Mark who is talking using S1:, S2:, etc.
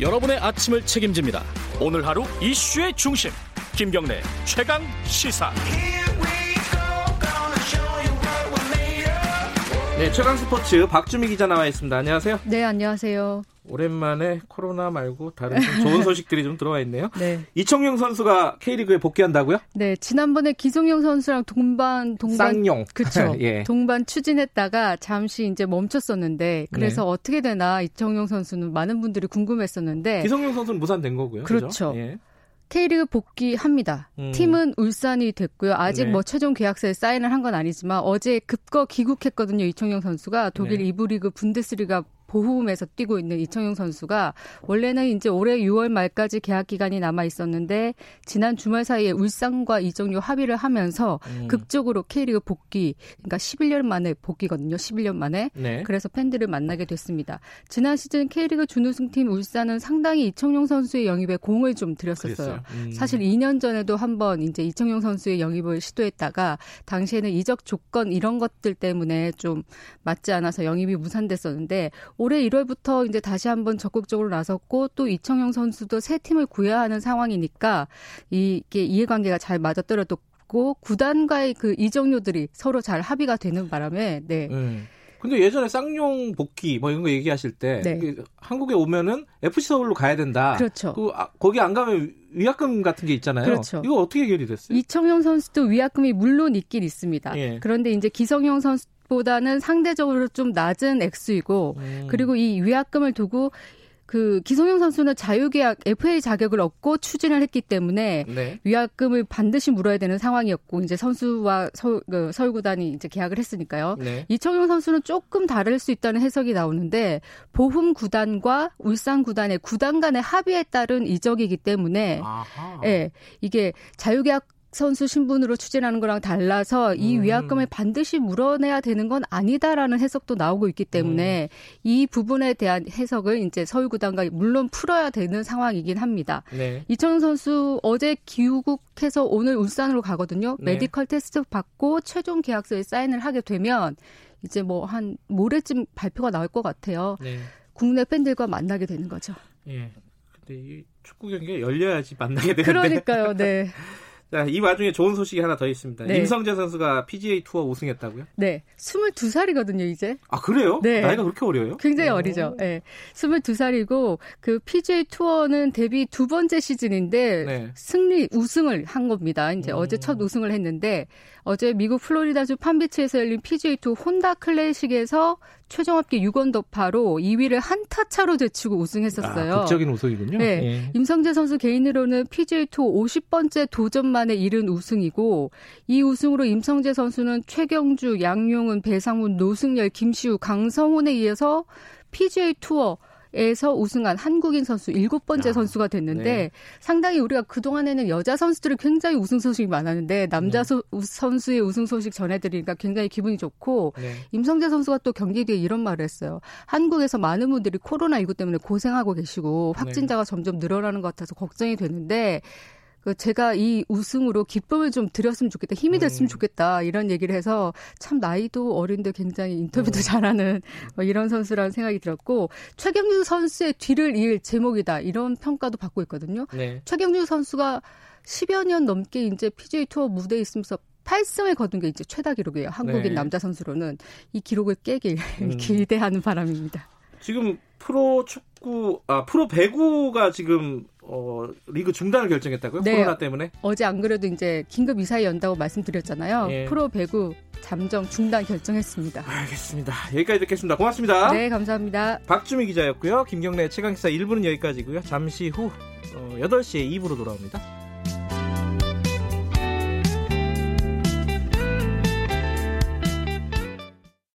S1: 여러분의 아침을 책임집니다. 오늘 하루 이슈의 중심 김경래 최강 시사.
S2: 네, 최강 스포츠 박주미 기자 나와 있습니다. 안녕하세요.
S3: 네, 안녕하세요.
S2: 오랜만에 코로나 말고 다른 좀 좋은 소식들이 좀 들어와 있네요.
S3: 네.
S2: 이청용 선수가 K리그에 복귀한다고요?
S3: 네, 지난번에 기성용 선수랑 동반 동반
S2: 쌍용
S3: 그렇죠.
S2: 예.
S3: 동반 추진했다가 잠시 이제 멈췄었는데 그래서
S2: 네.
S3: 어떻게 되나 이청용 선수는 많은 분들이 궁금했었는데
S2: 기성용 선수는 무산된 거고요.
S3: 그렇죠.
S2: 그죠? 예.
S3: K리그 복귀합니다.
S2: 음.
S3: 팀은 울산이 됐고요. 아직
S2: 네.
S3: 뭐 최종 계약서에 사인을 한 건 아니지만 어제 급거 귀국했거든요. 이청용 선수가 독일
S2: 네.
S3: 이부 리그 분데스리가 보홈에서 뛰고 있는 이청용 선수가 원래는 이제 올해 6월 말까지 계약 기간이 남아 있었는데 지난 주말 사이에 울산과 이적료 합의를 하면서
S2: 음.
S3: 극적으로 K리그 복귀 그러니까 11년 만에 복귀거든요. 11년 만에.
S2: 네.
S3: 그래서 팬들을 만나게 됐습니다. 지난 시즌 K리그 준우승팀 울산은 상당히 이청용 선수의 영입에 공을 좀 들였었어요.
S2: 음.
S3: 사실 2년 전에도 한번 이제 이청용 선수의 영입을 시도했다가 당시에는 이적 조건 이런 것들 때문에 좀 맞지 않아서 영입이 무산됐었는데 올해 1월부터 이제 다시 한번 적극적으로 나섰고 또 이청용 선수도 새 팀을 구해야 하는 상황이니까 이게 이해관계가 잘 맞아떨어졌고 구단과의 그 이적료들이 서로 잘 합의가 되는 바람에 네.
S2: 음. 근데 예전에 쌍용 복귀 뭐 이런 거 얘기하실 때
S3: 네.
S2: 한국에 오면은 FC 서울로 가야 된다.
S3: 그렇죠.
S2: 그 아, 거기 안 가면 위약금 같은 게 있잖아요.
S3: 그렇죠.
S2: 이거 어떻게 해결이 됐어요?
S3: 이청용 선수도 위약금이 물론 있긴 있습니다.
S2: 예.
S3: 그런데 이제 기성용 선수 보다는 상대적으로 좀 낮은 액수이고
S2: 음.
S3: 그리고 이 위약금을 두고 그 기성용 선수는 자유계약 FA 자격을 얻고 추진을 했기 때문에
S2: 네.
S3: 위약금을 반드시 물어야 되는 상황이었고 이제 선수와 서울, 그 서울 구단이 이제 계약을 했으니까요.
S2: 네.
S3: 이청용 선수는 조금 다를 수 있다는 해석이 나오는데 보훔 구단과 울산 구단의 구단 간의 합의에 따른 이적이기 때문에. 예, 이게 자유계약 선수 신분으로 추진하는 거랑 달라서 이
S2: 음.
S3: 위약금을 반드시 물어내야 되는 건 아니다라는 해석도 나오고 있기 때문에
S2: 음.
S3: 이 부분에 대한 해석을 이제 서울구단과 물론 풀어야 되는 상황이긴 합니다.
S2: 네.
S3: 이청용 선수 어제 귀국해서 오늘 울산으로 가거든요.
S2: 네.
S3: 메디컬 테스트 받고 최종 계약서에 사인을 하게 되면 이제 뭐 한 모레쯤 발표가 나올 것 같아요.
S2: 네.
S3: 국내 팬들과 만나게 되는 거죠.
S2: 예. 근데 이 축구 경기가 열려야지 만나게 되는데.
S3: 그러니까요. 네.
S2: 자, 이 와중에 좋은 소식이 하나 더 있습니다.
S3: 네.
S2: 임성재 선수가 PGA 투어 우승했다고요?
S3: 네. 22살이거든요, 이제.
S2: 아, 그래요?
S3: 네.
S2: 나이가 그렇게 어려요?
S3: 굉장히
S2: 오.
S3: 어리죠. 예. 22살이고 그 PGA 투어는 데뷔 두 번째 시즌인데
S2: 네.
S3: 승리 우승을 한 겁니다. 이제
S2: 음.
S3: 어제 첫 우승을 했는데 어제 미국 플로리다주 팜비치에서 열린 PGA 투어 혼다 클래식에서 최종 합계 6언더파로 2위를 한타 차로 제치고 우승했었어요.
S2: 아, 극적인 우승이군요.
S3: 네.
S2: 예.
S3: 임성재 선수 개인으로는 PGA 투어 50번째 도전 만에 이른 우승이고 이 우승으로 임성재 선수는 최경주, 양용은, 배상훈, 노승열, 김시우, 강성훈에 이어서 PGA 투어 에서 우승한 한국인 선수 일곱 번째
S2: 아,
S3: 선수가 됐는데
S2: 네.
S3: 상당히 우리가 그동안에는 여자 선수들이 굉장히 우승 소식이 많았는데 남자
S2: 네.
S3: 소- 선수의 우승 소식 전해드리니까 굉장히 기분이 좋고
S2: 네.
S3: 임성재 선수가 또 경기 뒤에 이런 말을 했어요. 한국에서 많은 분들이 코로나19 때문에 고생하고 계시고 확진자가 점점 늘어나는 것 같아서 걱정이 되는데 그 제가 이 우승으로 기쁨을 좀 드렸으면 좋겠다, 힘이 됐으면
S2: 음.
S3: 좋겠다 이런 얘기를 해서 참 나이도 어린데 굉장히 인터뷰도
S2: 음.
S3: 잘하는 뭐 이런 선수라는 생각이 들었고 최경주 선수의 뒤를 이을 제목이다 이런 평가도 받고 있거든요.
S2: 네.
S3: 최경주 선수가 10여 년 넘게 이제 PGA 투어 무대에 있으면서 8승을 거둔 게 이제 최다 기록이에요. 한국인
S2: 네.
S3: 남자 선수로는 이 기록을 깨길
S2: 음.
S3: 기대하는 바람입니다.
S2: 지금 프로 축구, 아, 프로 배구가 지금, 어, 리그 중단을 결정했다고요?
S3: 네.
S2: 코로나 때문에?
S3: 어제 안 그래도 이제 긴급 이사회 연다고 말씀드렸잖아요.
S2: 예.
S3: 프로 배구 잠정 중단 결정했습니다.
S2: 알겠습니다. 여기까지 듣겠습니다. 고맙습니다.
S3: 네, 감사합니다.
S2: 박주미 기자였고요. 김경래 최강시사 1부는 여기까지고요. 잠시 후 어, 8시에 2부로 돌아옵니다.